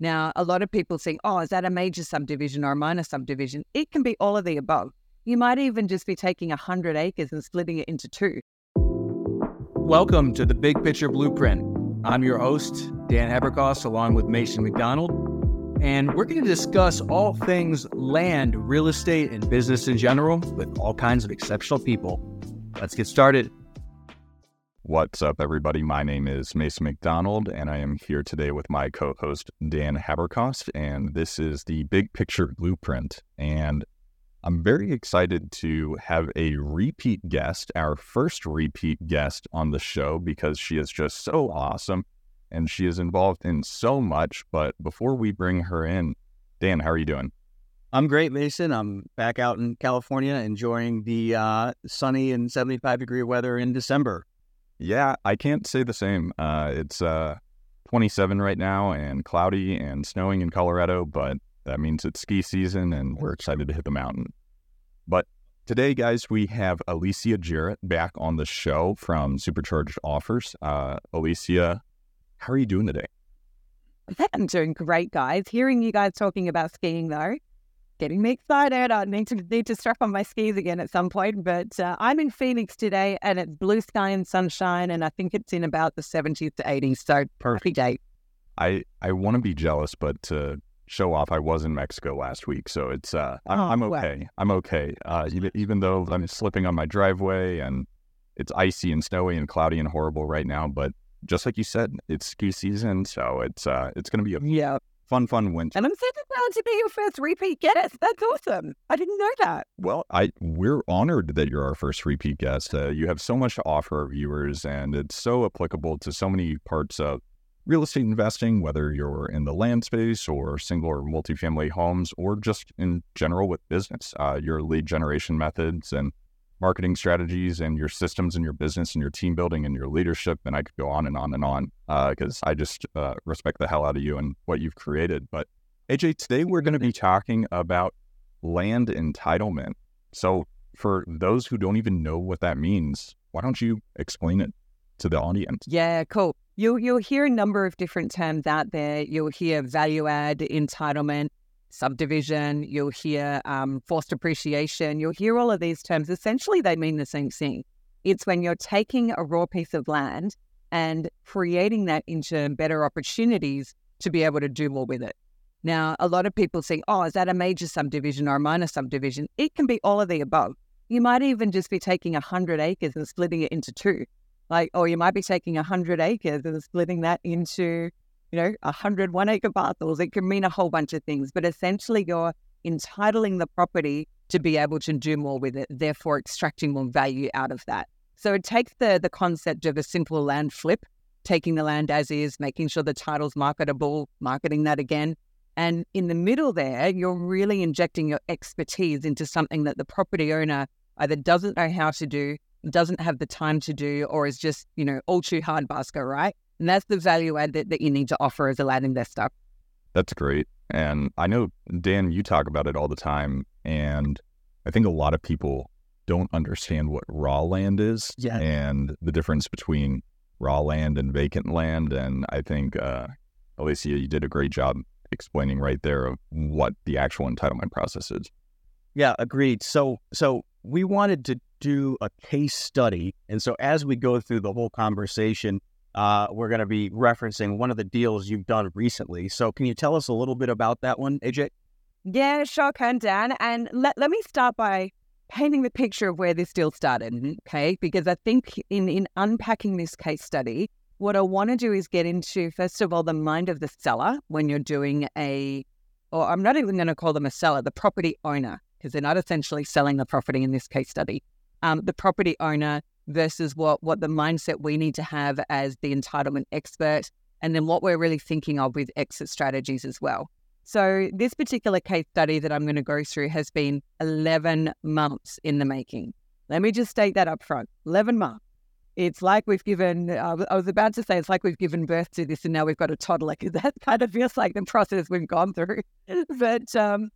Now, a lot of people think, oh, is that a major subdivision or a minor subdivision? It can be all of the above. You might even just be taking 100 acres and splitting it into two. Welcome to the Big Picture Blueprint. I'm your host, Dan Haberkost, along with Mason McDonald, and we're going to discuss all things land, real estate, and business in general with all kinds of exceptional people. Let's get started. What's up, everybody? My name is Mason McDonald, and I am here today with my co host, Dan Haberkost. And this is the Big Picture Blueprint. And I'm very excited to have a repeat guest, our first repeat guest on the show, because she is just so awesome and she is involved in so much. But before we bring her in, Dan, how are you doing? I'm great, Mason. I'm back out in California enjoying the uh, sunny and 75 degree weather in December. Yeah, I can't say the same. Uh, it's uh, 27 right now and cloudy and snowing in Colorado, but that means it's ski season and we're excited to hit the mountain. But today, guys, we have Alicia Jarrett back on the show from Supercharged Offers. Uh, Alicia, how are you doing today? I'm doing great, guys. Hearing you guys talking about skiing, though, getting me excited. I need to need to strap on my skis again at some point. But uh, I'm in Phoenix today, and it's blue sky and sunshine, and I think it's in about the 70s to 80s. So perfect day. I I want to be jealous, but to show off, I was in Mexico last week, so it's uh, I'm, oh, I'm okay. Wow. I'm okay. Uh, even, even though I'm slipping on my driveway and it's icy and snowy and cloudy and horrible right now, but just like you said, it's ski season, so it's uh, it's going to be a yeah fun, fun winter. And I'm so proud to be your first repeat guest. That's awesome. I didn't know that. Well, I we're honored that you're our first repeat guest. Uh, you have so much to offer our viewers, and it's so applicable to so many parts of real estate investing, whether you're in the land space or single or multifamily homes, or just in general with business. Uh, your lead generation methods and marketing strategies and your systems and your business and your team building and your leadership. And I could go on and on and on because uh, I just uh, respect the hell out of you and what you've created. But AJ, today we're going to be talking about land entitlement. So, for those who don't even know what that means, why don't you explain it to the audience? Yeah, cool. You'll, you'll hear a number of different terms out there. You'll hear value add, entitlement, subdivision, you'll hear um, forced appreciation, you'll hear all of these terms. Essentially, they mean the same thing. It's when you're taking a raw piece of land and creating that into better opportunities to be able to do more with it. Now, a lot of people say, oh, is that a major subdivision or a minor subdivision? It can be all of the above. You might even just be taking 100 acres and splitting it into two. Like, or you might be taking 100 acres and splitting that into you know, a hundred one acre parcels. It can mean a whole bunch of things, but essentially you're entitling the property to be able to do more with it, therefore extracting more value out of that. So it takes the the concept of a simple land flip, taking the land as is, making sure the title's marketable, marketing that again. And in the middle there, you're really injecting your expertise into something that the property owner either doesn't know how to do, doesn't have the time to do, or is just, you know, all too hard basket, right? And that's the value add that, that you need to offer as a land investor. That's great. And I know, Dan, you talk about it all the time. And I think a lot of people don't understand what raw land is yeah. and the difference between raw land and vacant land. And I think, uh, Alicia, you did a great job explaining right there of what the actual entitlement process is. Yeah, agreed. So, so we wanted to do a case study. And so as we go through the whole conversation, uh, we're going to be referencing one of the deals you've done recently. So, can you tell us a little bit about that one, AJ? Yeah, sure can, Dan. And let, let me start by painting the picture of where this deal started, okay? Because I think in, in unpacking this case study, what I want to do is get into, first of all, the mind of the seller when you're doing a, or I'm not even going to call them a seller, the property owner, because they're not essentially selling the property in this case study. Um, the property owner versus what what the mindset we need to have as the entitlement expert and then what we're really thinking of with exit strategies as well. So this particular case study that I'm going to go through has been 11 months in the making. Let me just state that up front. 11 months. It's like we've given, I was about to say, it's like we've given birth to this and now we've got a toddler because that kind of feels like the process we've gone through. but, um,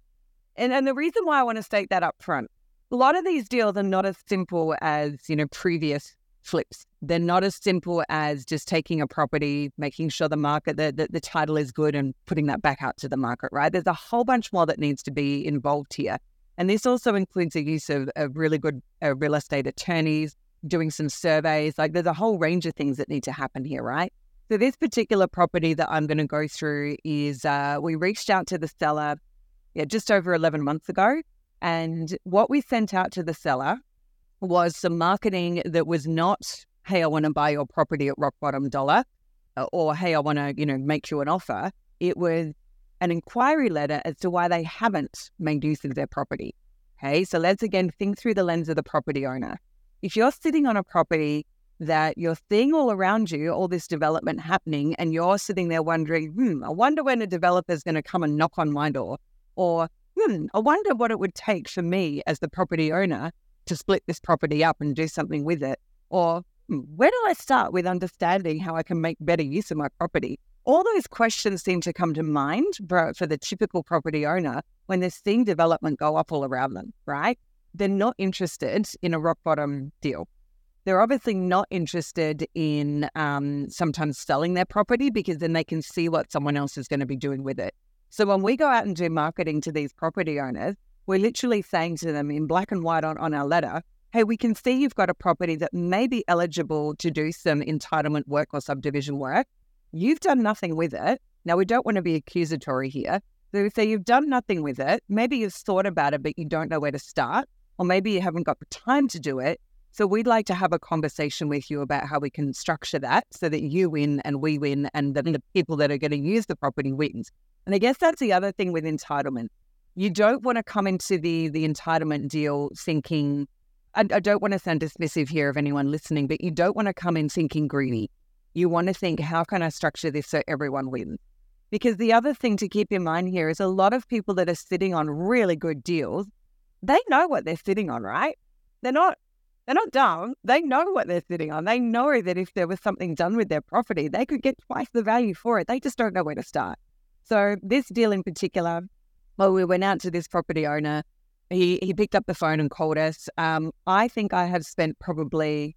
and, and the reason why I want to state that up front a lot of these deals are not as simple as, you know, previous flips. They're not as simple as just taking a property, making sure the market, the, the, the, title is good and putting that back out to the market, right? There's a whole bunch more that needs to be involved here. And this also includes the use of, of really good uh, real estate attorneys, doing some surveys. Like there's a whole range of things that need to happen here, right? So this particular property that I'm going to go through is uh, we reached out to the seller yeah, just over 11 months ago. And what we sent out to the seller was some marketing that was not, hey, I want to buy your property at rock bottom dollar, uh, or hey, I want to, you know, make you an offer. It was an inquiry letter as to why they haven't made use of their property. Okay, so let's again think through the lens of the property owner. If you're sitting on a property that you're seeing all around you, all this development happening, and you're sitting there wondering, hmm, I wonder when a developer is going to come and knock on my door, or hmm, I wonder what it would take for me as the property owner to split this property up and do something with it? Or hmm, where do I start with understanding how I can make better use of my property? All those questions seem to come to mind for, for the typical property owner when they're seeing development go up all around them, right? They're not interested in a rock bottom deal. They're obviously not interested in um, sometimes selling their property because then they can see what someone else is going to be doing with it. So when we go out and do marketing to these property owners, we're literally saying to them in black and white on, on our letter, hey, we can see you've got a property that may be eligible to do some entitlement work or subdivision work. You've done nothing with it. Now, we don't want to be accusatory here. So we say you've done nothing with it. Maybe you've thought about it, but you don't know where to start, or maybe you haven't got the time to do it. So we'd like to have a conversation with you about how we can structure that so that you win and we win, and then mm. the people that are going to use the property wins. And I guess that's the other thing with entitlement you don't want to come into the the entitlement deal thinking I, I don't want to sound dismissive here of anyone listening, but you don't want to come in thinking greedy. You want to think, how can I structure this so everyone wins? Because the other thing to keep in mind here is a lot of people that are sitting on really good deals, they know what they're sitting on, right? They're not they're not dumb. They know what they're sitting on. They know that if there was something done with their property, they could get twice the value for it. They just don't know where to start. So this deal in particular, well, we went out to this property owner. He he picked up the phone and called us. Um, I think I have spent probably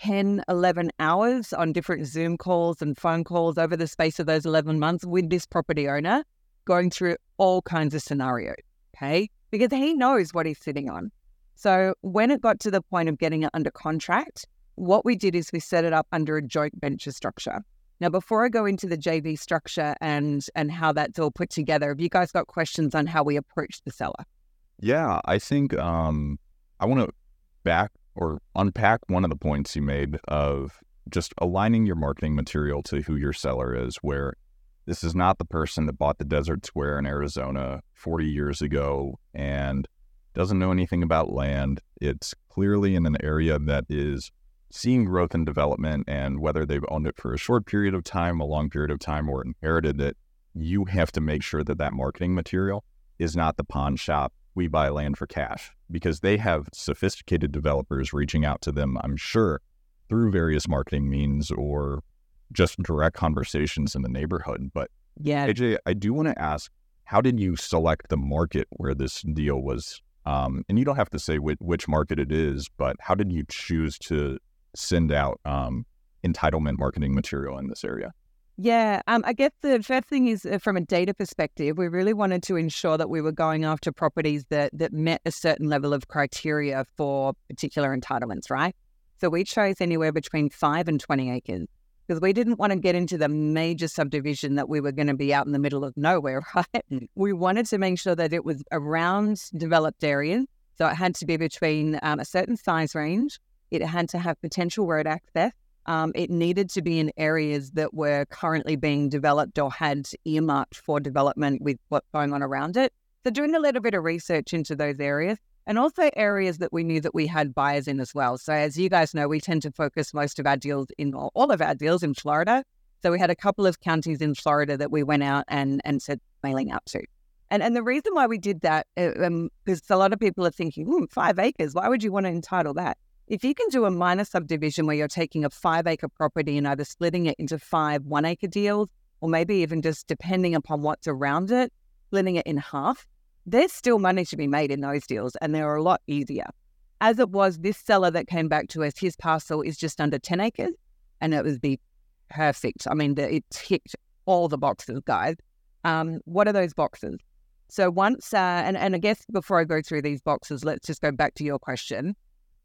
10, 11 hours on different Zoom calls and phone calls over the space of those 11 months with this property owner, going through all kinds of scenarios. Okay. Because he knows what he's sitting on. So when it got to the point of getting it under contract, what we did is we set it up under a joint venture structure. Now, before I go into the JV structure and and how that's all put together, have you guys got questions on how we approach the seller? Yeah, I think um, I want to back or unpack one of the points you made of just aligning your marketing material to who your seller is, where this is not the person that bought the Desert Square in Arizona 40 years ago and doesn't know anything about land. It's clearly in an area that is seeing growth and development and whether they've owned it for a short period of time, a long period of time, or inherited it, you have to make sure that that marketing material is not the pawn shop. We buy land for cash because they have sophisticated developers reaching out to them, I'm sure, through various marketing means or just direct conversations in the neighborhood. But yeah, AJ, I do want to ask, how did you select the market where this deal was? Um, and you don't have to say which, which market it is, but how did you choose to send out um, entitlement marketing material in this area? Yeah, um, I guess the first thing is uh, from a data perspective, we really wanted to ensure that we were going after properties that that met a certain level of criteria for particular entitlements, right? So we chose anywhere between five and twenty acres because we didn't want to get into the major subdivision that we were going to be out in the middle of nowhere, right? Mm. We wanted to make sure that it was around developed areas, so it had to be between um, a certain size range it had to have potential road access. Um, it needed to be in areas that were currently being developed or had earmarked for development with what's going on around it. So, doing a little bit of research into those areas and also areas that we knew that we had buyers in as well. So, as you guys know, we tend to focus most of our deals in all of our deals in Florida. So, we had a couple of counties in Florida that we went out and, and said mailing out to. And and the reason why we did that, because uh, um, a lot of people are thinking, hmm, five acres, why would you want to entitle that? If you can do a minor subdivision where you're taking a five acre property and either splitting it into five one acre deals, or maybe even just depending upon what's around it, splitting it in half, there's still money to be made in those deals and they're a lot easier. as it was, this seller that came back to us, his parcel is just under 10 acres and it would be perfect. I mean, it ticked all the boxes, guys. Um, what are those boxes? So once, uh, and, and I guess before I go through these boxes, let's just go back to your question.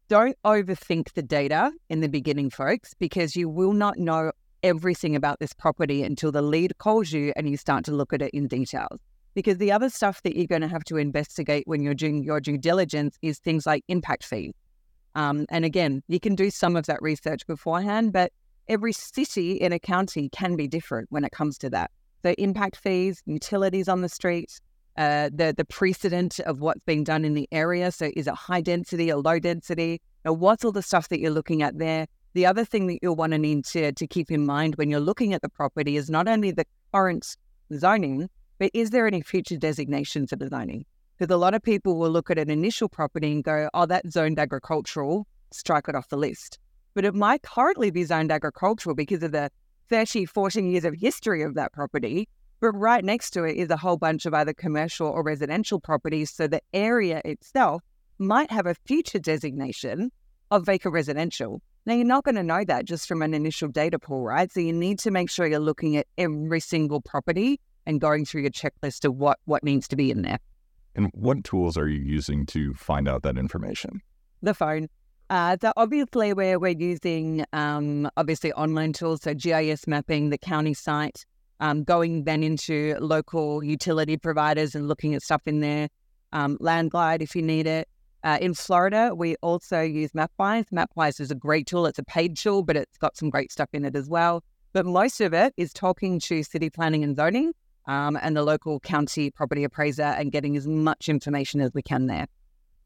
Don't overthink the data in the beginning, folks, because you will not know everything about this property until the lead calls you and you start to look at it in details. Because the other stuff that you're going to have to investigate when you're doing your due diligence is things like impact fees. Um, and again, you can do some of that research beforehand, but every city in a county can be different when it comes to that. So impact fees, utilities on the streets, uh, the the precedent of what's being done in the area. So is it high density or low density? Now, what's all the stuff that you're looking at there? The other thing that you'll want to need to, to keep in mind when you're looking at the property is not only the current zoning, but is there any future designation for the zoning? Because a lot of people will look at an initial property and go, oh, that's zoned agricultural, strike it off the list. But it might currently be zoned agricultural because of the 30, 14 years of history of that property. But right next to it is a whole bunch of either commercial or residential properties. So the area itself might have a future designation of vacant residential. Now, you're not going to know that just from an initial data pool, right? So you need to make sure you're looking at every single property and going through your checklist of what, what needs to be in there. And what tools are you using to find out that information? The phone. Uh, so obviously we're, we're using um, obviously online tools, so GIS mapping, the county site, um, going then into local utility providers and looking at stuff in there, um, LandGlide if you need it. Uh, in Florida, we also use MapWise. MapWise is a great tool. It's a paid tool, but it's got some great stuff in it as well. But most of it is talking to city planning and zoning um, and the local county property appraiser and getting as much information as we can there.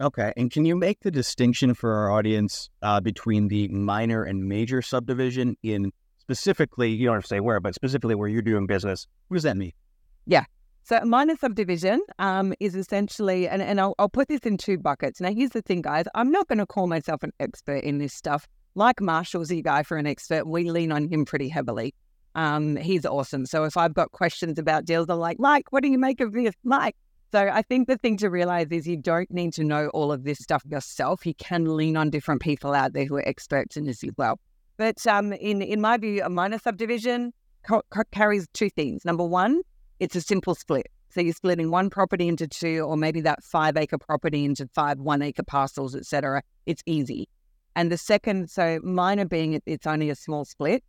Okay. And can you make the distinction for our audience uh, between the minor and major subdivision in specifically, you don't have to say where, but specifically where you're doing business? What does that mean? Yeah. So minor subdivision um, is essentially, and, and I'll, I'll put this in two buckets. Now, here's the thing, guys. I'm not going to call myself an expert in this stuff. Like Marshall's a guy for an expert, we lean on him pretty heavily. Um, he's awesome. So if I've got questions about deals, I'm like, Mike, what do you make of this? Mike, so I think the thing to realize is you don't need to know all of this stuff yourself. You can lean on different people out there who are experts in this as well. But um, in in my view, a minor subdivision co- co- carries two things. Number one, it's a simple split. So you're splitting one property into two, or maybe that five acre property into five one acre parcels, etc. It's easy. And the second, so minor being it's only a small split.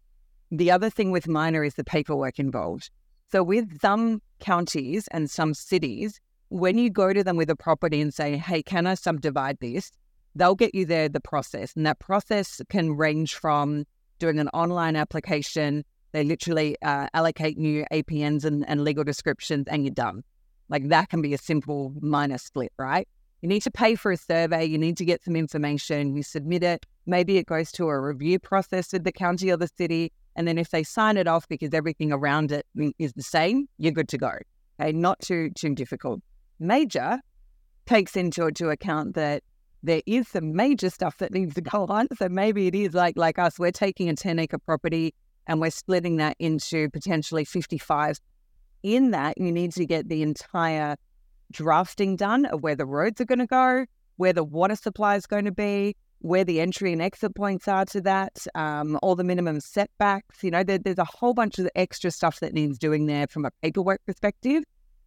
The other thing with minor is the paperwork involved. So with some counties and some cities, when you go to them with a property and say, hey, can I subdivide this? They'll get you there the process. And that process can range from doing an online application, they literally uh, allocate new APNs and, and legal descriptions, and you're done. Like that can be a simple minor split, right? You need to pay for a survey, you need to get some information, you submit it. Maybe it goes to a review process with the county or the city. And then if they sign it off because everything around it is the same, you're good to go. Okay, not too too difficult major takes into to account that there is some major stuff that needs to go on. So maybe it is like like us, we're taking a 10 acre property and we're splitting that into potentially 55. In that, you need to get the entire drafting done of where the roads are going to go, where the water supply is going to be, where the entry and exit points are to that, um, all the minimum setbacks. You know, there, there's a whole bunch of extra stuff that needs doing there from a paperwork perspective.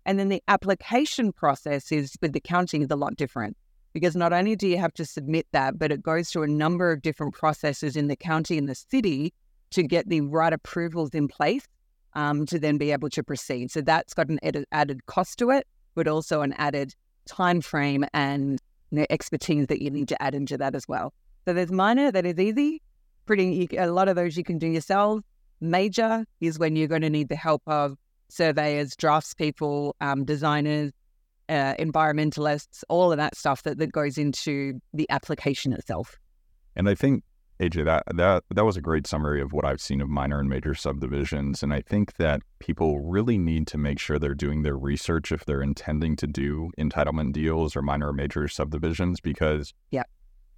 And then the application process is with the counting is a lot different because not only do you have to submit that, but it goes through a number of different processes in the county and the city to get the right approvals in place um, to then be able to proceed. So that's got an ed- added cost to it, but also an added time frame and know, expertise that you need to add into that as well. So there's minor that is easy, pretty a lot of those you can do yourself. Major is when you're going to need the help of surveyors, draftspeople, um, designers, uh, environmentalists, all of that stuff that, that goes into the application itself. And I think AJ, that that that was a great summary of what I've seen of minor and major subdivisions. And I think that people really need to make sure they're doing their research if they're intending to do entitlement deals or minor or major subdivisions, because yeah.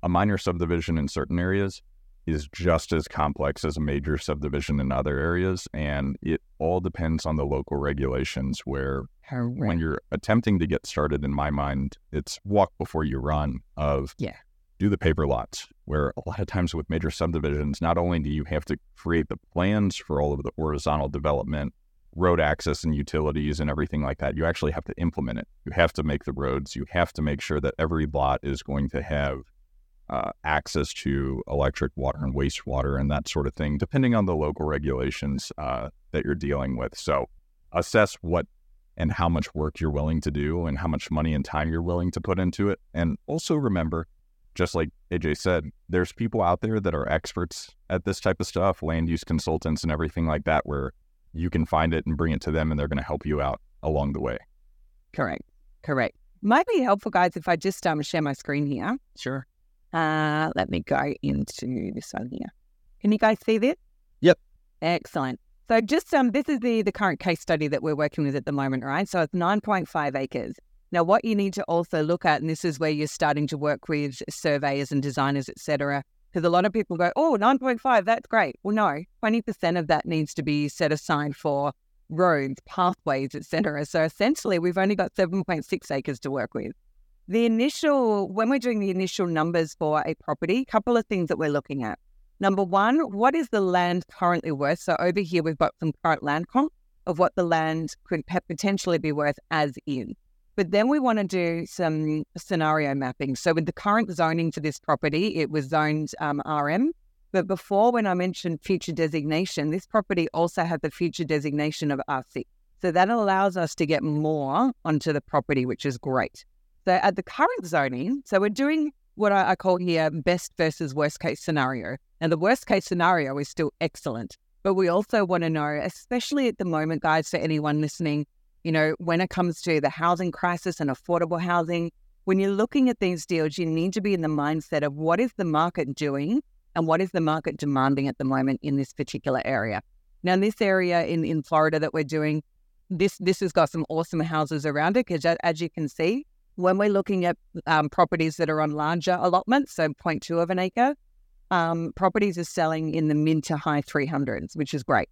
a minor subdivision in certain areas is just as complex as a major subdivision in other areas. And it all depends on the local regulations where Correct. when you're attempting to get started, in my mind, it's walk before you run of yeah. Do the paper lots, where a lot of times with major subdivisions, not only do you have to create the plans for all of the horizontal development, road access and utilities and everything like that, you actually have to implement it. You have to make the roads. You have to make sure that every lot is going to have uh, access to electric, water, and wastewater and that sort of thing, depending on the local regulations uh, that you're dealing with. So assess what and how much work you're willing to do and how much money and time you're willing to put into it. And also remember, just like AJ said, there's people out there that are experts at this type of stuff, land use consultants and everything like that, where you can find it and bring it to them and they're going to help you out along the way. Correct. Correct. Might be helpful, guys, if I just um, share my screen here. Sure. Uh, let me go into this one here. Can you guys see this? Yep. Excellent. So just um, this is the the current case study that we're working with at the moment, right? So it's 9.5 acres. Now, what you need to also look at, and this is where you're starting to work with surveyors and designers, etc., because a lot of people go, "Oh, 9.5, that's great." Well, no, 20% of that needs to be set aside for roads, pathways, etc. So essentially, we've only got 7.6 acres to work with. The initial, when we're doing the initial numbers for a property, a couple of things that we're looking at. Number one, what is the land currently worth? So over here, we've got some current land comp of what the land could potentially be worth as is. But then we want to do some scenario mapping. So with the current zoning for this property, it was zoned um, RM. But before, when I mentioned future designation, this property also has the future designation of RC. So that allows us to get more onto the property, which is great. So at the current zoning, so we're doing what I, I call here best versus worst case scenario. And the worst case scenario is still excellent. But we also want to know, especially at the moment, guys, for anyone listening, you know, when it comes to the housing crisis and affordable housing, when you're looking at these deals, you need to be in the mindset of what is the market doing and what is the market demanding at the moment in this particular area. Now, this area in, in Florida that we're doing, this this has got some awesome houses around it because as you can see, when we're looking at um, properties that are on larger allotments, so 0.2 of an acre, um, properties are selling in the mid to high 300s, which is great.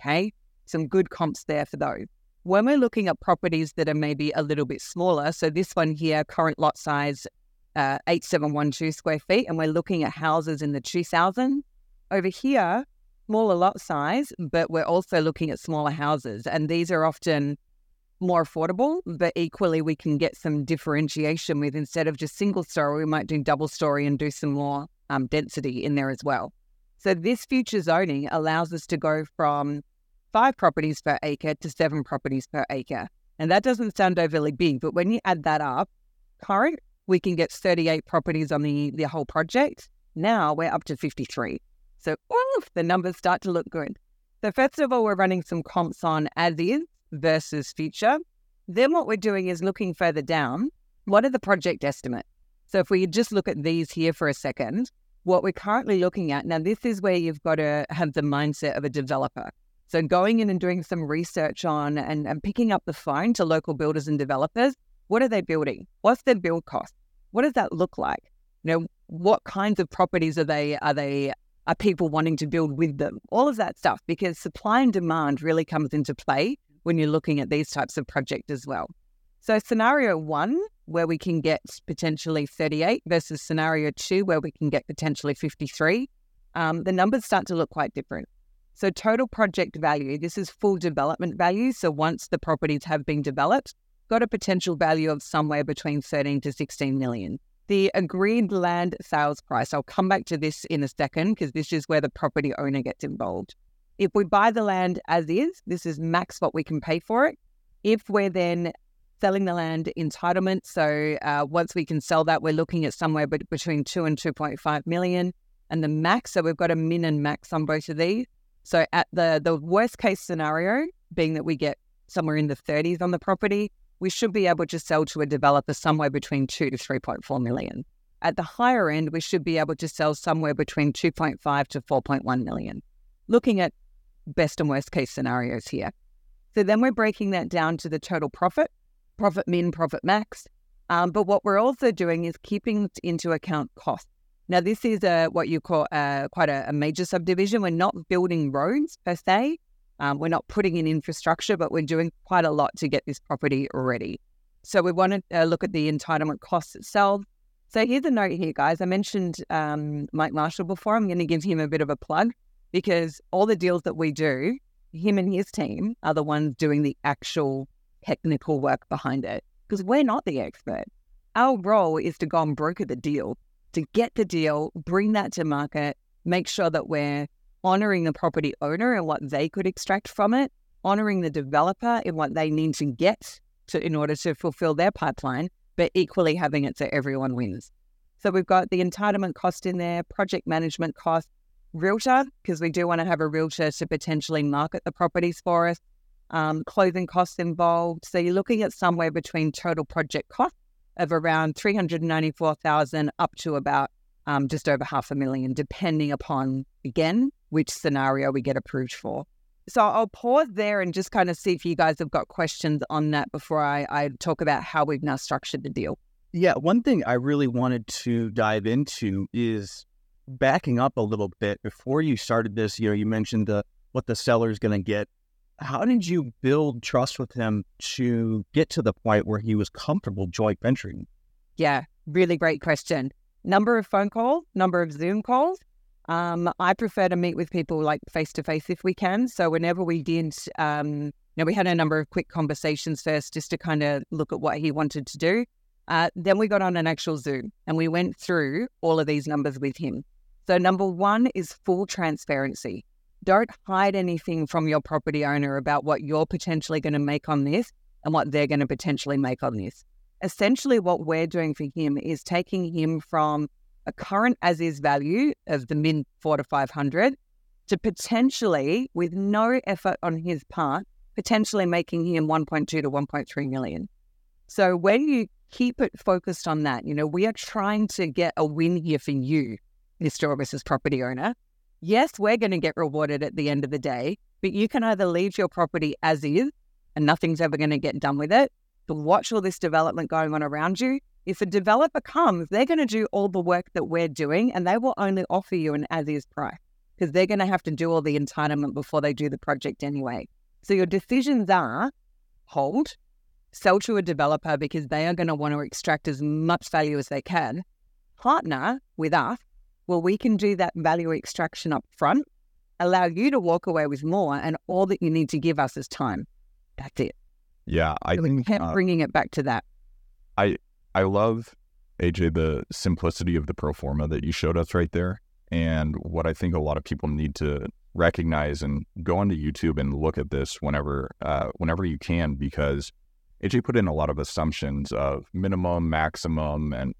Okay. Some good comps there for those. When we're looking at properties that are maybe a little bit smaller, so this one here, current lot size uh, 8712 square feet, and we're looking at houses in the 2000. Over here, smaller lot size, but we're also looking at smaller houses. And these are often more affordable, but equally we can get some differentiation with instead of just single story, we might do double story and do some more um, density in there as well. So this future zoning allows us to go from five properties per acre to seven properties per acre. And that doesn't sound overly big, but when you add that up, current, we can get 38 properties on the, the whole project. Now we're up to 53. So oof, the numbers start to look good. So first of all, we're running some comps on as is versus future. Then what we're doing is looking further down. What are the project estimates? So if we just look at these here for a second, what we're currently looking at now, this is where you've got to have the mindset of a developer. So going in and doing some research on and, and picking up the phone to local builders and developers. What are they building? What's their build cost? What does that look like? You know, what kinds of properties are they are they are people wanting to build with them? All of that stuff, because supply and demand really comes into play when you're looking at these types of projects as well. So, scenario one, where we can get potentially 38 versus scenario two, where we can get potentially 53, um, the numbers start to look quite different. So, total project value, this is full development value. So, once the properties have been developed, got a potential value of somewhere between 13 to 16 million. The agreed land sales price, I'll come back to this in a second because this is where the property owner gets involved. If we buy the land as is, this is max what we can pay for it. If we're then selling the land entitlement, so uh, once we can sell that, we're looking at somewhere between two and 2.5 million. And the max, so we've got a min and max on both of these. So at the the worst case scenario, being that we get somewhere in the 30s on the property, we should be able to sell to a developer somewhere between two to 3.4 million. At the higher end, we should be able to sell somewhere between 2.5 to 4.1 million. Looking at best and worst case scenarios here. So then we're breaking that down to the total profit, profit min, profit max. Um, but what we're also doing is keeping into account cost. Now, this is a, what you call a, quite a, a major subdivision. We're not building roads per se. Um, we're not putting in infrastructure, but we're doing quite a lot to get this property ready. So we want to uh, look at the entitlement costs itself. So here's a note here, guys. I mentioned um, Mike Marshall before. I'm going to give him a bit of a plug because all the deals that we do, him and his team are the ones doing the actual technical work behind it because we're not the expert. Our role is to go and broker the deal, to get the deal, bring that to market, make sure that we're honoring the property owner and what they could extract from it, honoring the developer in what they need to get to in order to fulfill their pipeline, but equally having it so everyone wins. So we've got the entitlement cost in there, project management cost, realtor, because we do want to have a realtor to potentially market the properties for us, um, closing costs involved. So you're looking at somewhere between total project cost of around 394,000 up to about um, just over half a million, depending upon, again, which scenario we get approved for. So I'll pause there and just kind of see if you guys have got questions on that before I, I talk about how we've now structured the deal. Yeah, one thing I really wanted to dive into is backing up a little bit. Before you started this, you know, you mentioned the what the seller is going to get. How did you build trust with him to get to the point where he was comfortable joint venturing? Yeah, really great question. Number of phone calls, number of Zoom calls, um, I prefer to meet with people like face to face if we can. So whenever we did, um, you know, we had a number of quick conversations first just to kind of look at what he wanted to do. Uh, then we got on an actual Zoom and we went through all of these numbers with him. So number one is full transparency. Don't hide anything from your property owner about what you're potentially going to make on this and what they're going to potentially make on this. Essentially, what we're doing for him is taking him from a current as is value of the mid four to 500 to potentially, with no effort on his part, potentially making him 1.2 to 1.3 million. So when you keep it focused on that, you know, we are trying to get a win here for you, Mr. Mrs. Property Owner. Yes, we're going to get rewarded at the end of the day, but you can either leave your property as is and nothing's ever going to get done with it, to watch all this development going on around you, if a developer comes, they're going to do all the work that we're doing and they will only offer you an as is price because they're going to have to do all the entitlement before they do the project anyway. So your decisions are hold, sell to a developer because they are going to want to extract as much value as they can, partner with us well, we can do that value extraction up front, allow you to walk away with more, and all that you need to give us is time. That's it. Yeah, I so think uh, bringing it back to that. I I love AJ the simplicity of the pro forma that you showed us right there, and what I think a lot of people need to recognize and go onto YouTube and look at this whenever uh, whenever you can because AJ put in a lot of assumptions of minimum, maximum, and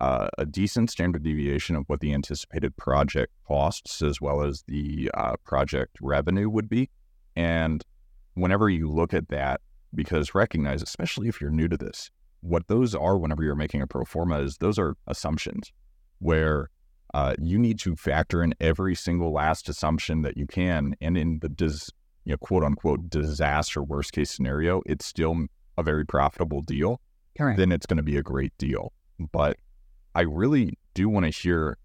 uh, a decent standard deviation of what the anticipated project costs as well as the uh, project revenue would be. And whenever you look at that, because recognize, especially if you're new to this, what those are whenever you're making a pro forma is those are assumptions where uh, you need to factor in every single last assumption that you can. And in the dis, you know, quote unquote disaster worst case scenario, it's still a very profitable deal. Correct. Then it's going to be a great deal. But I really do want to hear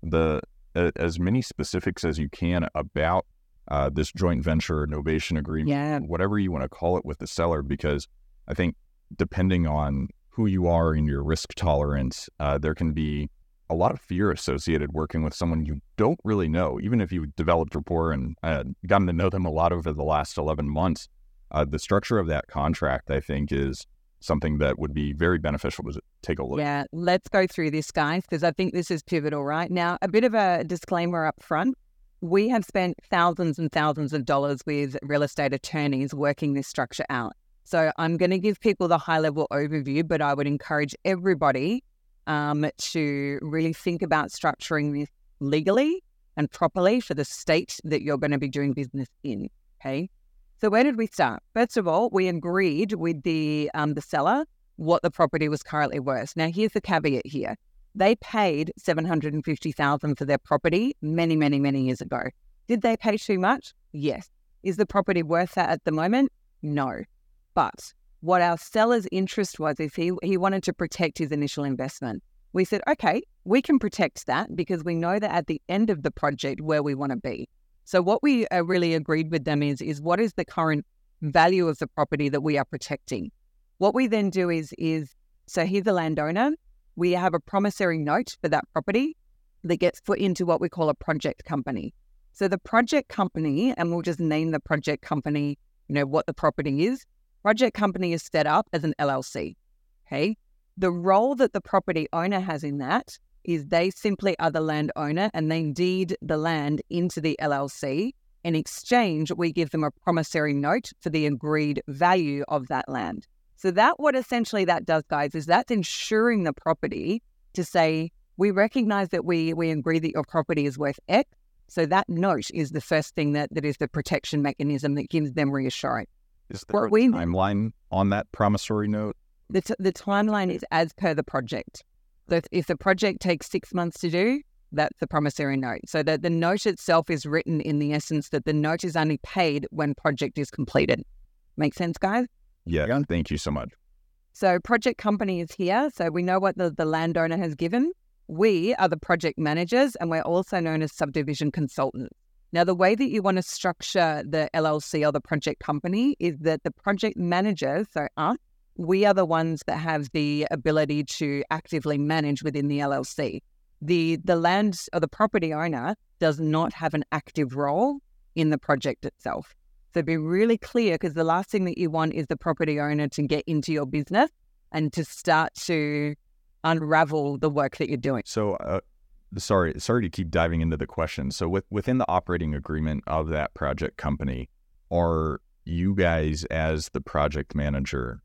the uh, as many specifics as you can about uh, this joint venture novation agreement, yeah. whatever you want to call it with the seller, because I think depending on who you are and your risk tolerance, uh, there can be a lot of fear associated working with someone you don't really know. Even if you've developed rapport and uh, gotten to know them a lot over the last 11 months, uh, the structure of that contract, I think, is something that would be very beneficial to take a look. Yeah, let's go through this, guys, because I think this is pivotal right now. A bit of a disclaimer up front. We have spent thousands and thousands of dollars with real estate attorneys working this structure out. So I'm going to give people the high level overview, but I would encourage everybody um, to really think about structuring this legally and properly for the state that you're going to be doing business in. Okay. So where did we start? First of all, we agreed with the um, the seller what the property was currently worth. Now here's the caveat here. They paid seven hundred and fifty thousand for their property many, many, many years ago. Did they pay too much? Yes. Is the property worth that at the moment? No. But what our seller's interest was is he, he wanted to protect his initial investment. We said, okay, we can protect that because we know that at the end of the project where we want to be. So what we uh, really agreed with them is is what is the current value of the property that we are protecting. What we then do is is so he's a landowner. we have a promissory note for that property that gets put into what we call a project company. So the project company, and we'll just name the project company, you know, what the property is. Project company is set up as an LLC. Okay. The role that the property owner has in that is they simply are the landowner and they deed the land into the LLC. In exchange, we give them a promissory note for the agreed value of that land. So that what essentially that does, guys, is that's insuring the property to say we recognize that we we agree that your property is worth X. So that note is the first thing that, that is the protection mechanism that gives them reassurance. Is there what a we, timeline on that promissory note? The, t- the timeline is as per the project. So if, if the project takes six months to do, that's the promissory note. So that the note itself is written in the essence that the note is only paid when project is completed. Make sense, guys? Yeah. yeah. Thank you so much. So project company is here. So we know what the, the landowner has given. We are the project managers and we're also known as subdivision consultants. Now, the way that you want to structure the LLC or the project company is that the project managers, so us, we are the ones that have the ability to actively manage within the LLC. The the land or the property owner does not have an active role in the project itself. So be really clear because the last thing that you want is the property owner to get into your business and to start to unravel the work that you're doing. So, uh, sorry, sorry to keep diving into the question. So, with, within the operating agreement of that project company, are you guys as the project manager,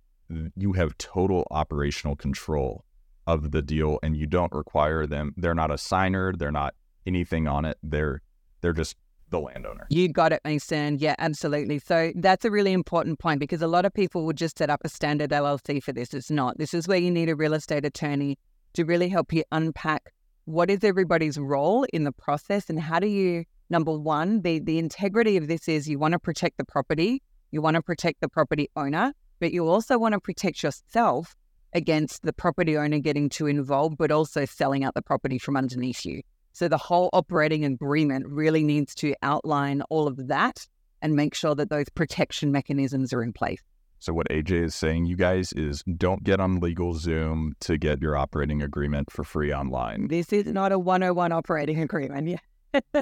you have total operational control of the deal, and you don't require them. They're not a signer. They're not anything on it. They're they're just the landowner. You got it, Mason. Yeah, absolutely. So that's a really important point because a lot of people would just set up a standard LLC for this. It's not. This is where you need a real estate attorney to really help you unpack what is everybody's role in the process and how do you number one the the integrity of this is you want to protect the property you want to protect the property owner but you also want to protect yourself against the property owner getting too involved but also selling out the property from underneath you so the whole operating agreement really needs to outline all of that and make sure that those protection mechanisms are in place. So what AJ is saying, you guys, is don't get on LegalZoom to get your operating agreement for free online. This is not a 101 operating agreement. Yeah.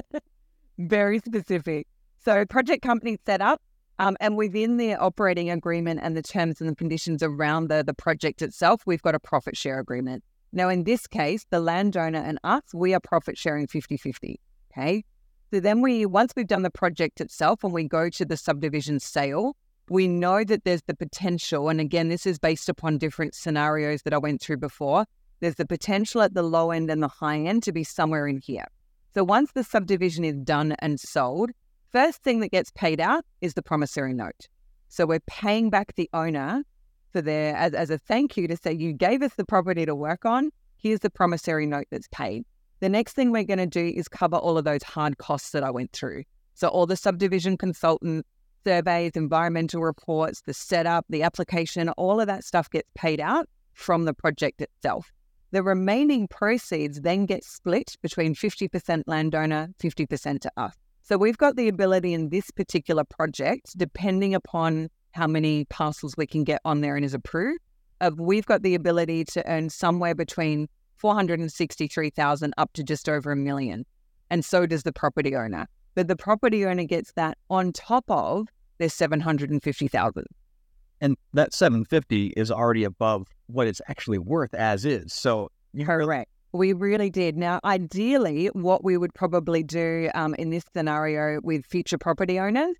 Very specific. So project company set up, um, and within the operating agreement and the terms and the conditions around the, the project itself, we've got a profit share agreement. Now, in this case, the landowner and us, we are profit sharing 50 50. Okay. So then we, once we've done the project itself and we go to the subdivision sale, we know that there's the potential. And again, this is based upon different scenarios that I went through before. There's the potential at the low end and the high end to be somewhere in here. So once the subdivision is done and sold, first thing that gets paid out is the promissory note. So we're paying back the owner for their as, as a thank you to say you gave us the property to work on. Here's the promissory note that's paid. The next thing we're going to do is cover all of those hard costs that I went through. So all the subdivision consultant surveys, environmental reports, the setup, the application, all of that stuff gets paid out from the project itself. The remaining proceeds then get split between 50% landowner, 50% to us. So we've got the ability in this particular project, depending upon how many parcels we can get on there and is approved. Uh, we've got the ability to earn somewhere between 463,000 up to just over a million. And so does the property owner. But the property owner gets that on top of their 750,000. And that 750 is already above what it's actually worth as is. So you're correct. We really did. Now, ideally, what we would probably do um, in this scenario with future property owners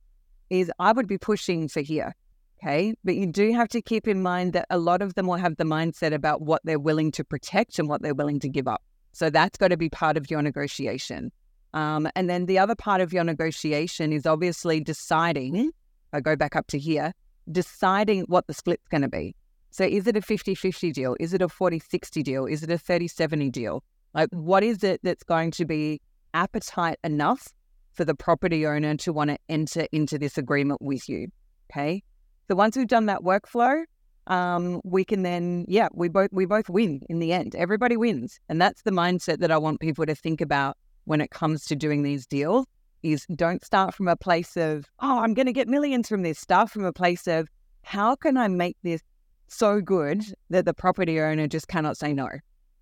is I would be pushing for here. Okay. But you do have to keep in mind that a lot of them will have the mindset about what they're willing to protect and what they're willing to give up. So that's got to be part of your negotiation. Um, and then the other part of your negotiation is obviously deciding, I go back up to here, deciding what the split's going to be. So is it a 50 50 deal? Is it a 40 60 deal? Is it a 30 70 deal? Like, what is it that's going to be appetite enough for the property owner to want to enter into this agreement with you? Okay. So once we've done that workflow, um, we can then, yeah, we both we both win in the end. Everybody wins, and that's the mindset that I want people to think about when it comes to doing these deals. Is don't start from a place of oh, I'm going to get millions from this. Start from a place of how can I make this so good that the property owner just cannot say no.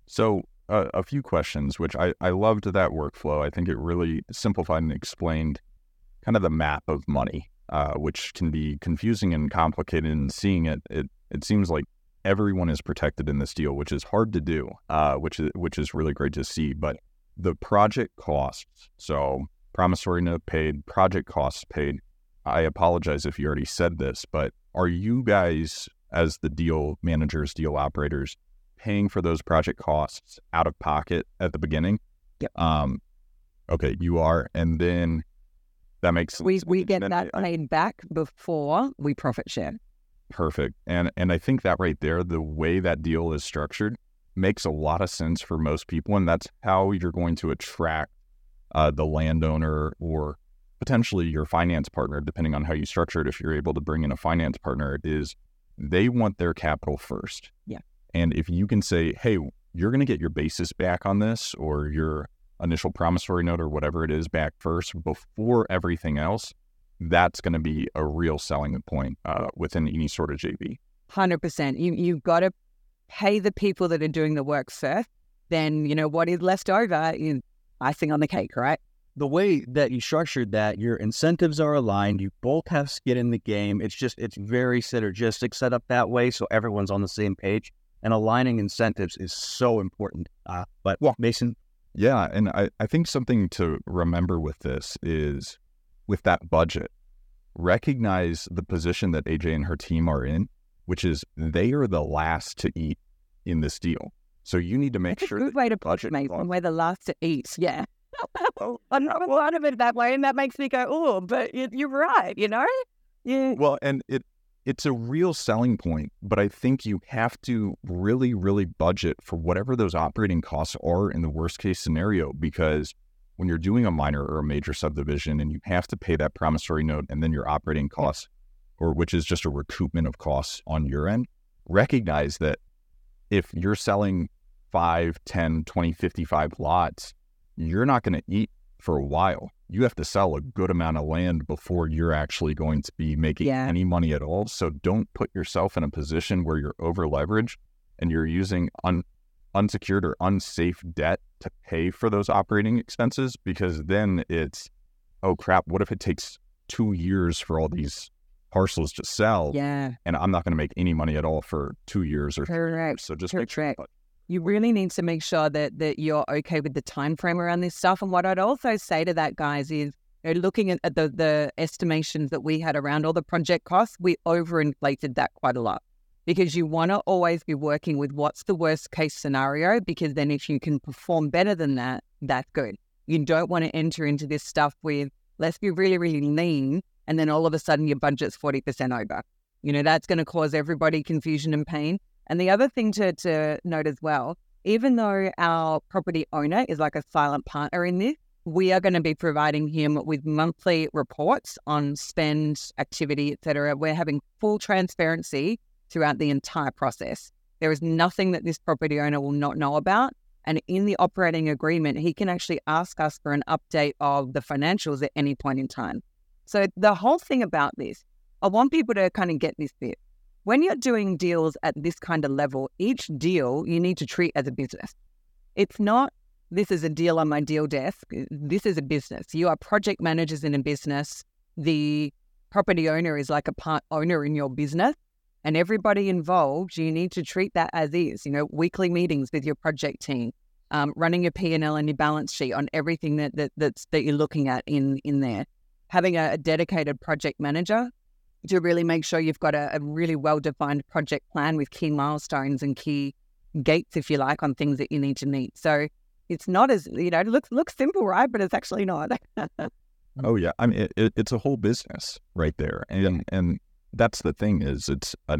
So, uh, a few questions, which I, I loved that workflow. I think it really simplified and explained kind of the map of money, uh, which can be confusing and complicated. And seeing it, it, it seems like everyone is protected in this deal, which is hard to do, uh, which is which is really great to see. But the project costs, so promissory note paid, project costs paid. I apologize if you already said this, but are you guys, as the deal managers, deal operators, paying for those project costs out of pocket at the beginning? Yep. Um, okay, you are, and then that makes We sense. we get Then that paid back before we profit share. Perfect. And and I think that right there, the way that deal is structured makes a lot of sense for most people. And that's how you're going to attract uh, the landowner or potentially your finance partner, depending on how you structure it. If you're able to bring in a finance partner, is they want their capital first. Yeah. And if you can say, hey, you're going to get your basis back on this or your initial promissory note or whatever it is back first before everything else, that's going to be a real selling point uh, within any sort of JV. Hundred percent. You you've got to pay the people that are doing the work first. Then you know what is left over is icing on the cake, right? The way that you structured that, your incentives are aligned. You both have skin in the game. It's just it's very synergistic set up that way, so everyone's on the same page. And aligning incentives is so important. Uh, but Well- Mason, Yeah. And I, I think something to remember with this is with that budget, recognize the position that AJ and her team are in, which is they are the last to eat in this deal. So you need to make That's sure a good that way to put budget it, mate. cost- we're the last to eat, yeah. Oh, I never thought of it that way, and that makes me go, "Oh, but you- you're right." You know? Yeah. Well, and it it's a real selling point, but I think you have to really, really budget for whatever those operating costs are in the worst case scenario. Because when you're doing a minor or a major subdivision and you have to pay that promissory note and then your operating costs, or which is just a recoupment of costs on your end, recognize that if you're selling 5, 10, 20, 55 lots, you're not going to eat for a while. You have to sell a good amount of land before you're actually going to be making Yeah. any money at all. So don't put yourself in a position where you're over leveraged and you're using un- unsecured or unsafe debt to pay for those operating expenses because then it's, oh crap, what if it takes two years for all these parcels to sell Yeah. and I'm not going to make any money at all for two years or three Correct. years. So just make sure. You really need to make sure that that you're okay with the time frame around this stuff. And what I'd also say to that, guys, is you know, looking at, the the estimations that we had around all the project costs, we overinflated that quite a lot because you want to always be working with what's the worst case scenario. Because then, if you can perform better than that, that's good. You don't want to enter into this stuff with let's be really really lean, and then all of a sudden your budget's forty percent over. You know that's going to cause everybody confusion and pain. And the other thing to, to note as well, even though our property owner is like a silent partner in this, we are going to be providing him with monthly reports on spend, activity, etc. We're having full transparency throughout the entire process. There is nothing that this property owner will not know about. And in the operating agreement, he can actually ask us for an update of the financials at any point in time. So the whole thing about this, I want people to kind of get this bit when you're doing deals at this kind of level, each deal you need to treat as a business. It's not this is a deal on my deal desk. This is a business. You are project managers in a business. The property owner is like a part owner in your business. And everybody involved, you need to treat that as is. You know, weekly meetings with your project team, um, running your P and L and your balance sheet on everything that, that that's that you're looking at in in there. Having a, a dedicated project manager to really make sure you've got a, a really well defined project plan with key milestones and key gates, if you like, on things that you need to meet. So it's not as you know, it looks looks simple, right? But it's actually not. Oh yeah, I mean it, it, it's a whole business right there, and and that's the thing is it's a,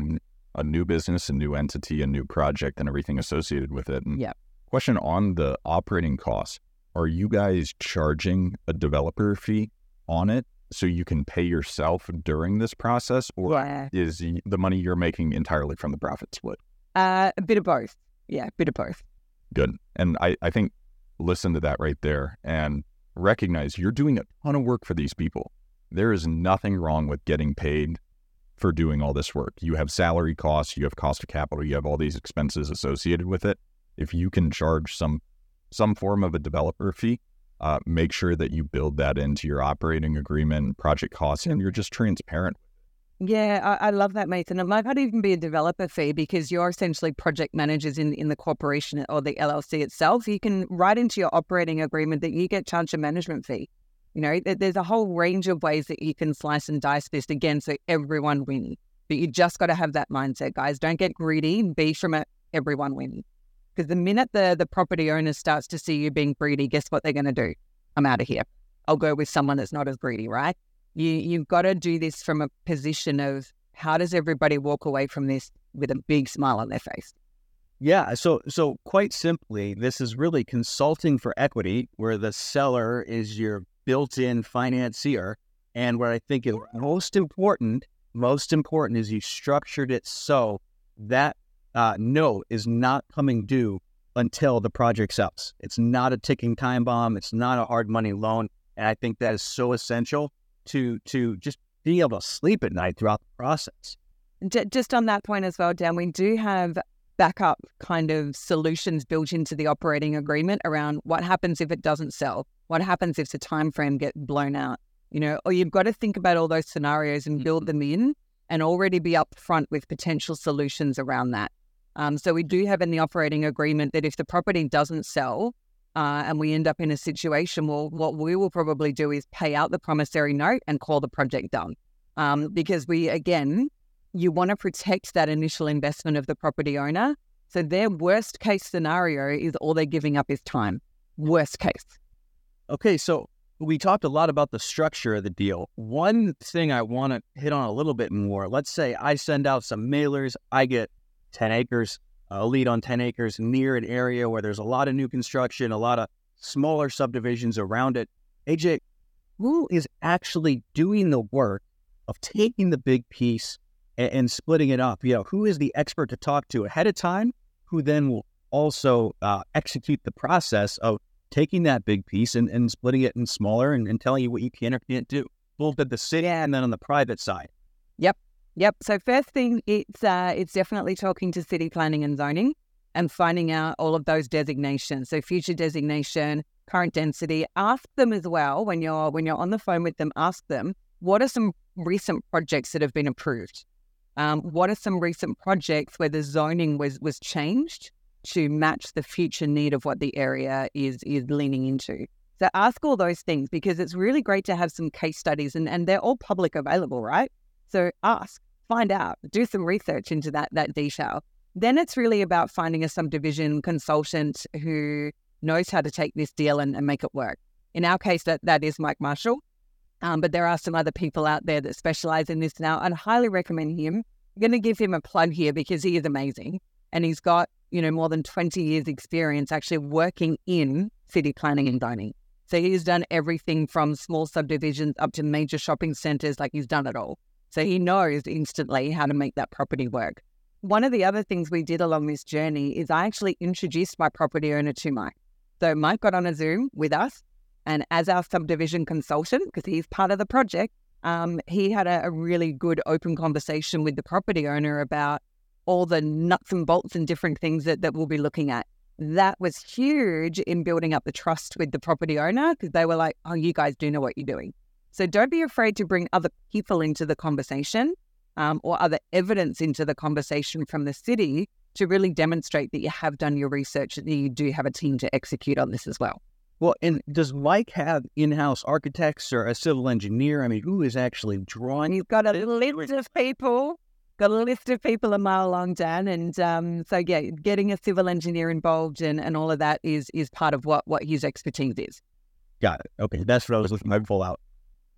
a new business, a new entity, a new project, and everything associated with it. And Yep. Question on the operating costs: Are you guys charging a developer fee on it so you can pay yourself during this process, or yeah, is the money you're making entirely from the profit split? uh, a bit of both. Yeah, a bit of both. Good. And I, I think listen to that right there and recognize you're doing a ton of work for these people. There is nothing wrong with getting paid for doing all this work. You have salary costs, you have cost of capital, you have all these expenses associated with it. if you can charge some some form of a developer fee, uh, make sure that you build that into your operating agreement, project costs, and you're just transparent. Yeah, I, I love that, Mason. It might not even be a developer fee because you're essentially project managers in in the corporation or the LLC itself. You can write into your operating agreement that you get charged a management fee. You know, there's a whole range of ways that you can slice and dice this again, so everyone wins. But you just got to have that mindset, guys. Don't get greedy. Be from it. Everyone wins. Because the minute the the property owner starts to see you being greedy, guess what they're going to do? I'm out of here. I'll go with someone that's not as greedy, right? You you've got to do this from a position of how does everybody walk away from this with a big smile on their face? Yeah, so so quite simply, this is really consulting for equity, where the seller is your built-in financier, and where I think is most important, most important is you structured it so that uh, note is not coming due until the project sells. It's not a ticking time bomb. It's not a hard money loan, and I think that is so essential to to just being able to sleep at night throughout the process. Just on that point as well, Dan, we do have backup kind of solutions built into the operating agreement around what happens if it doesn't sell, what happens if the time frame get blown out, you know, or you've got to think about all those scenarios and build mm-hmm. them in and already be upfront with potential solutions around that. Um, so we do have in the operating agreement that if the property doesn't sell, uh, and we end up in a situation, well, what we will probably do is pay out the promissory note and call the project done. Um, because we, again, you want to protect that initial investment of the property owner. So their worst case scenario is all they're giving up is time. Worst case. Okay, so we talked a lot about the structure of the deal. One thing I want to hit on a little bit more let's say I send out some mailers, I get 10 acres a lead on 10 acres near an area where there's a lot of new construction, a lot of smaller subdivisions around it. AJ, who is actually doing the work of taking the big piece and, and splitting it up? You know, who is the expert to talk to ahead of time, who then will also uh, execute the process of taking that big piece and, and splitting it in smaller and, and telling you what you can or can't do, both at the city and then on the private side. Yep. Yep. So first thing, it's uh, it's definitely talking to city planning and zoning and finding out all of those designations. So future designation, current density. Ask them as well when you're when you're on the phone with them. Ask them what are some recent projects that have been approved. Um, what are some recent projects where the zoning was was changed to match the future need of what the area is is leaning into? So ask all those things because it's really great to have some case studies and, and they're all public available, right? So ask, find out, do some research into that that detail. Then it's really about finding a subdivision consultant who knows how to take this deal and, and make it work. In our case, that that is Mike Marshall. Um, but there are some other people out there that specialize in this now. I'd highly recommend him. I'm going to give him a plug here because he is amazing. And he's got, you know, more than 20 years experience actually working in city planning and zoning. So he's done everything from small subdivisions up to major shopping centers, like he's done it all. So he knows instantly how to make that property work. One of the other things we did along this journey is I actually introduced my property owner to Mike. So Mike got on a Zoom with us, and as our subdivision consultant, because he's part of the project, um, he had a, a really good open conversation with the property owner about all the nuts and bolts and different things that, that we'll be looking at. That was huge in building up the trust with the property owner because they were like, oh, you guys do know what you're doing. So don't be afraid to bring other people into the conversation um, or other evidence into the conversation from the city to really demonstrate that you have done your research and you do have a team to execute on this as well. Well, and does Mike have in-house architects or a civil engineer? I mean, who is actually drawing? He's got a list of people. Got a list of people a mile long, Dan, and um, so yeah, getting a civil engineer involved and, and all of that is is part of what what his expertise is. Got it. Okay, that's what I was looking. Full out.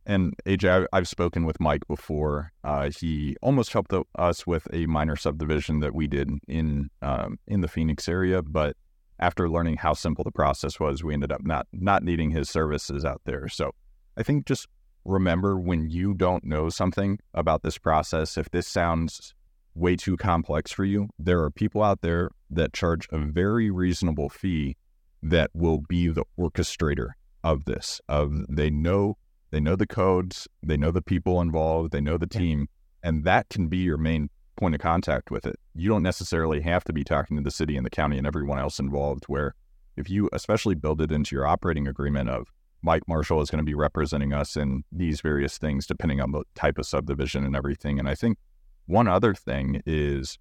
And AJ, I, have spoken with Mike before. Uh, he almost helped us with a minor subdivision that we did in um, in the Phoenix area, but after learning how simple the process was, we ended up not not needing his services out there. So I think just remember when you don't know something about this process, if this sounds way too complex for you, there are people out there that charge a very reasonable fee that will be the orchestrator of this. Of they know they know the codes, they know the people involved, they know the team, and that can be your main point of contact with it. you don't necessarily have to be talking to the city and the county and everyone else involved. Where if you especially build it into your operating agreement of Mike Marshall is going to be representing us in these various things, depending on the type of subdivision and everything. And I think one other thing is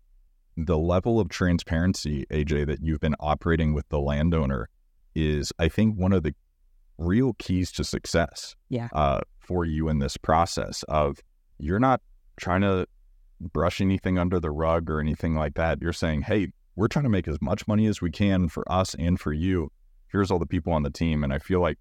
the level of transparency, AJ, that you've been operating with the landowner is, I think, one of the real keys to success yeah. uh, for you in this process of you're not trying to brush anything under the rug or anything like that. You're saying, hey, we're trying to make as much money as we can for us and for you. Here's all the people on the team. And I feel like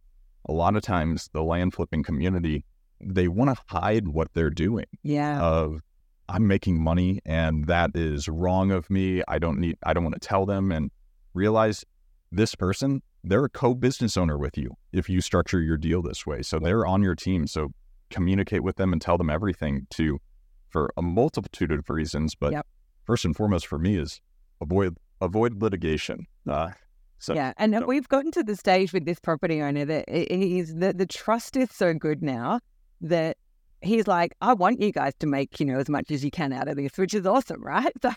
a lot of times the land flipping community, they want to hide what they're doing. Yeah. Of I'm making money and that is wrong of me. I don't need I don't want to tell them and realize this person, they're a co-business owner with you if you structure your deal this way. So they're on your team. So communicate with them and tell them everything to for a multitude of reasons. But Yep. first and foremost for me is avoid avoid litigation. Uh, so yeah, and so- we've gotten to the stage with this property owner that is the the trust is so good now that he's like, I want you guys to make you know as much as you can out of this, which is awesome, right? So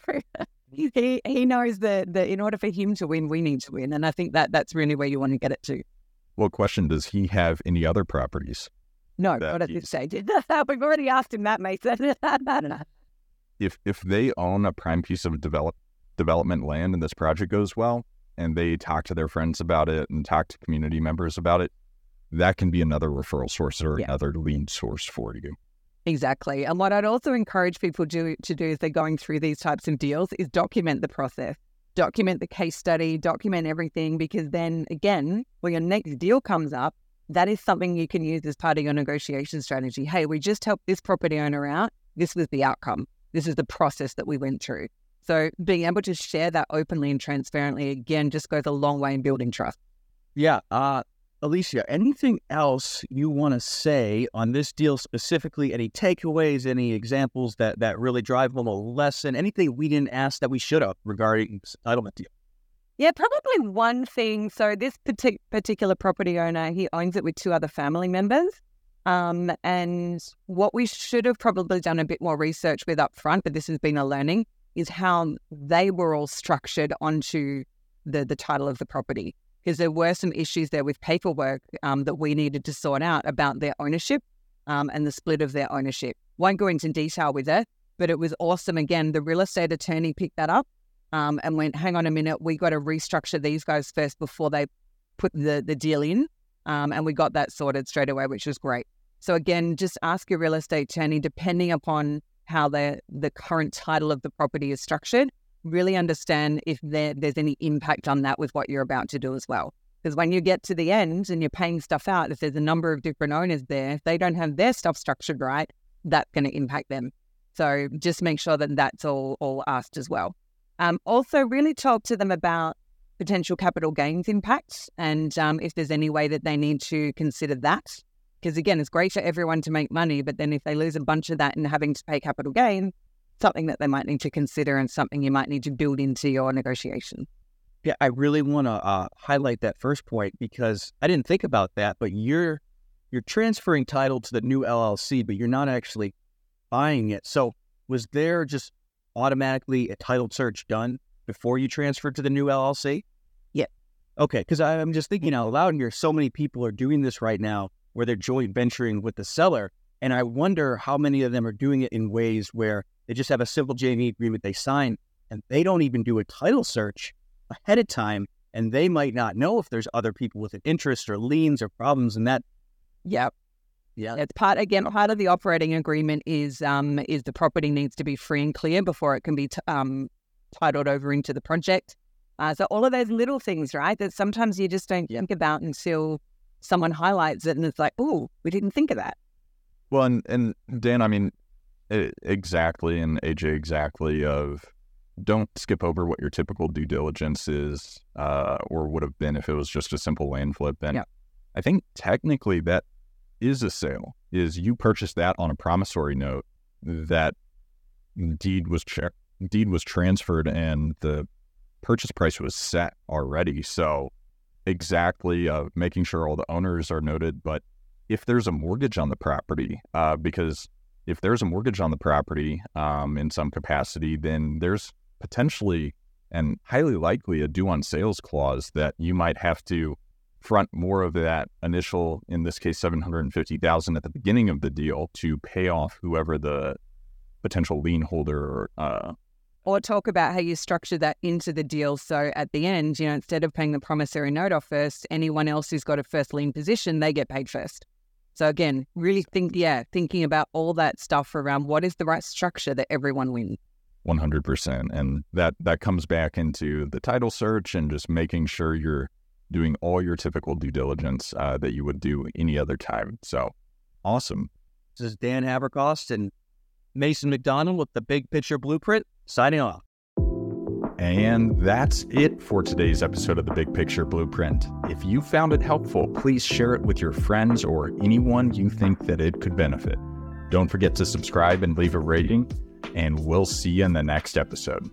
he he knows that that in order for him to win, we need to win, and I think that that's really where you want to get it to. what question does he have any other properties? No, not at this stage. We've already asked him that, Mason. if if they own a prime piece of develop development land and this project goes well and they talk to their friends about it and talk to community members about it that can be another referral source or Yeah. another lead source for you Exactly. And what I'd also encourage people do, to do as they're going through these types of deals is document the process, document the case study, document everything, because then again, when your next deal comes up, that is something you can use as part of your negotiation strategy. Hey, we just helped this property owner out. This was the outcome. This is the process that we went through. So being able to share that openly and transparently again just goes a long way in building trust. Yeah. Uh, Alicia, anything else you want to say on this deal specifically? Any takeaways, any examples that, that really drive home a lesson? Anything we didn't ask that we should have regarding this entitlement deal? Yeah, probably one thing. So this partic- particular property owner, he owns it with two other family members. Um, and what we should have probably done a bit more research with up front, but this has been a learning, is how they were all structured onto the the title of the property. Because there were some issues there with paperwork um, that we needed to sort out about their ownership um, and the split of their ownership. Won't go into detail with it, but it was awesome. Again, the real estate attorney picked that up um, and went, hang on a minute, we got to restructure these guys first before they put the, the deal in. Um, and we got that sorted straight away, which was great. So again, just ask your real estate attorney, depending upon how the, the current title of the property is structured, really understand if there, there's any impact on that with what you're about to do as well. Because when you get to the end and you're paying stuff out, if there's a number of different owners there, if they don't have their stuff structured right, that's going to impact them. So just make sure that that's all, all asked as well. Um, also, really talk to them about potential capital gains impacts and um, if there's any way that they need to consider that. Because again, it's great for everyone to make money, but then if they lose a bunch of that and having to pay capital gain, something that they might need to consider and something you might need to build into your negotiation. Yeah, I really want to uh, highlight that first point because I didn't think about that. But you're you're transferring title to the new LLC, but you're not actually buying it. So was there just automatically a title search done before you transferred to the new LLC? Yeah. Okay, because I'm just thinking out loud here. So many people are doing this right now where they're joint venturing with the seller, and I wonder how many of them are doing it in ways where they just have a simple JV agreement they sign, and they don't even do a title search ahead of time, and they might not know if there's other people with an interest or liens or problems, and that yeah, yeah, It's part again. Part of the operating agreement is um, is the property needs to be free and clear before it can be t- um, titled over into the project. Uh, so all of those little things, right, that sometimes you just don't think about until someone highlights it, and it's like, oh, we didn't think of that. Well and, and dan i mean exactly and aj exactly of don't skip over what your typical due diligence is uh, or would have been if it was just a simple land flip and Yeah. i think technically that is a sale is you purchased that on a promissory note that deed was tra- deed was transferred and the purchase price was set already so exactly uh, making sure all the owners are noted but if there's a mortgage on the property uh, because if there's a mortgage on the property um, in some capacity then there's potentially and highly likely a due on sales clause that you might have to front more of that initial, in this case, 750,000 at the beginning of the deal to pay off whoever the potential lien holder uh, or talk about how you structure that into the deal. So at the end, you know, instead of paying the promissory note off first, anyone else who's got a first lien position, they get paid first. So again, really think, yeah, thinking about all that stuff around what is the right structure that everyone wins. 100%. And that, that comes back into the title search and just making sure you're doing all your typical due diligence uh, that you would do any other time. So awesome. This is Dan Haberkost and Mason McDonald with the Big Picture Blueprint signing off. And that's it for today's episode of the Big Picture Blueprint. If you found it helpful, please share it with your friends or anyone you think that it could benefit. Don't forget to subscribe and leave a rating, and we'll see you in the next episode.